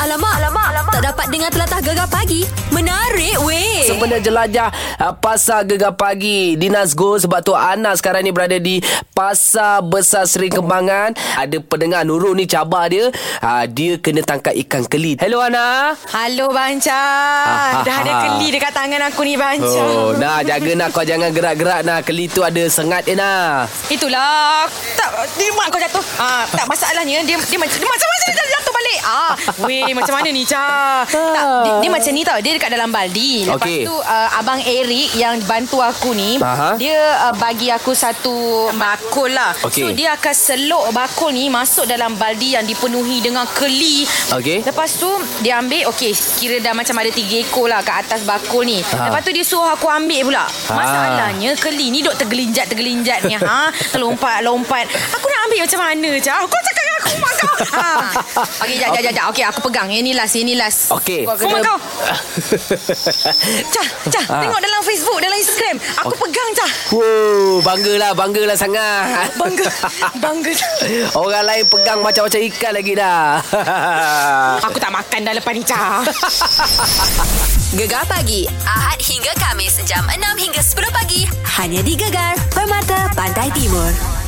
Alamak, alamak, alamak. Tak dapat dengar telatah gegar pagi. Menarik weh. Sempena jelajah uh, Pasar Gegar Pagi Dinas Go Sebab tu Ana sekarang ni berada di Pasar Besar Seri Kembangan Ada pendengar Nurul ni cabar dia uh, Dia kena tangkap ikan keli Hello Ana Halo Banca Dah ada keli dekat tangan aku ni Banca Oh, nah jaga nak kau jangan gerak-gerak nah. Keli tu ada sengat eh nah. Itulah Tak Dia mak kau jatuh ah, Tak masalahnya Dia dia macam dia macam mana dia jatuh balik ah, Weh macam mana ni Ca tak, dia, dia macam ni tau Dia dekat dalam baldi Lepas Okey. tu uh, Abang Eric Yang bantu aku ni Aha. Dia uh, bagi aku satu Bakul lah Okey. So dia akan selok bakul ni Masuk dalam baldi Yang dipenuhi dengan keli Okey. Lepas tu Dia ambil Okey Kira dah macam ada tiga ekor lah Kat atas bakul ni Ha. Lepas tu dia suruh aku ambil pula Masalahnya Keli ni duk tergelinjat-tergelinjat ni ha? Lompat-lompat Aku nak ambil macam mana Cah Kau aku kau ha. Okey jap jap jap, Okey aku pegang Yang ni last Yang ni last Okey. Kau mak kau Cah Cah Ha. Tengok dalam Facebook Dalam Instagram Aku pegang Cah Wow, banggalah, banggalah sangat. Bangga Bangga Orang lain pegang macam-macam ikan lagi dah. Aku tak makan dah lepas ni Cah Gegar pagi. Ahad hingga Kamis. Jam 6 hingga 10 pagi. Hanya di Gegar. Permata Pantai Timur.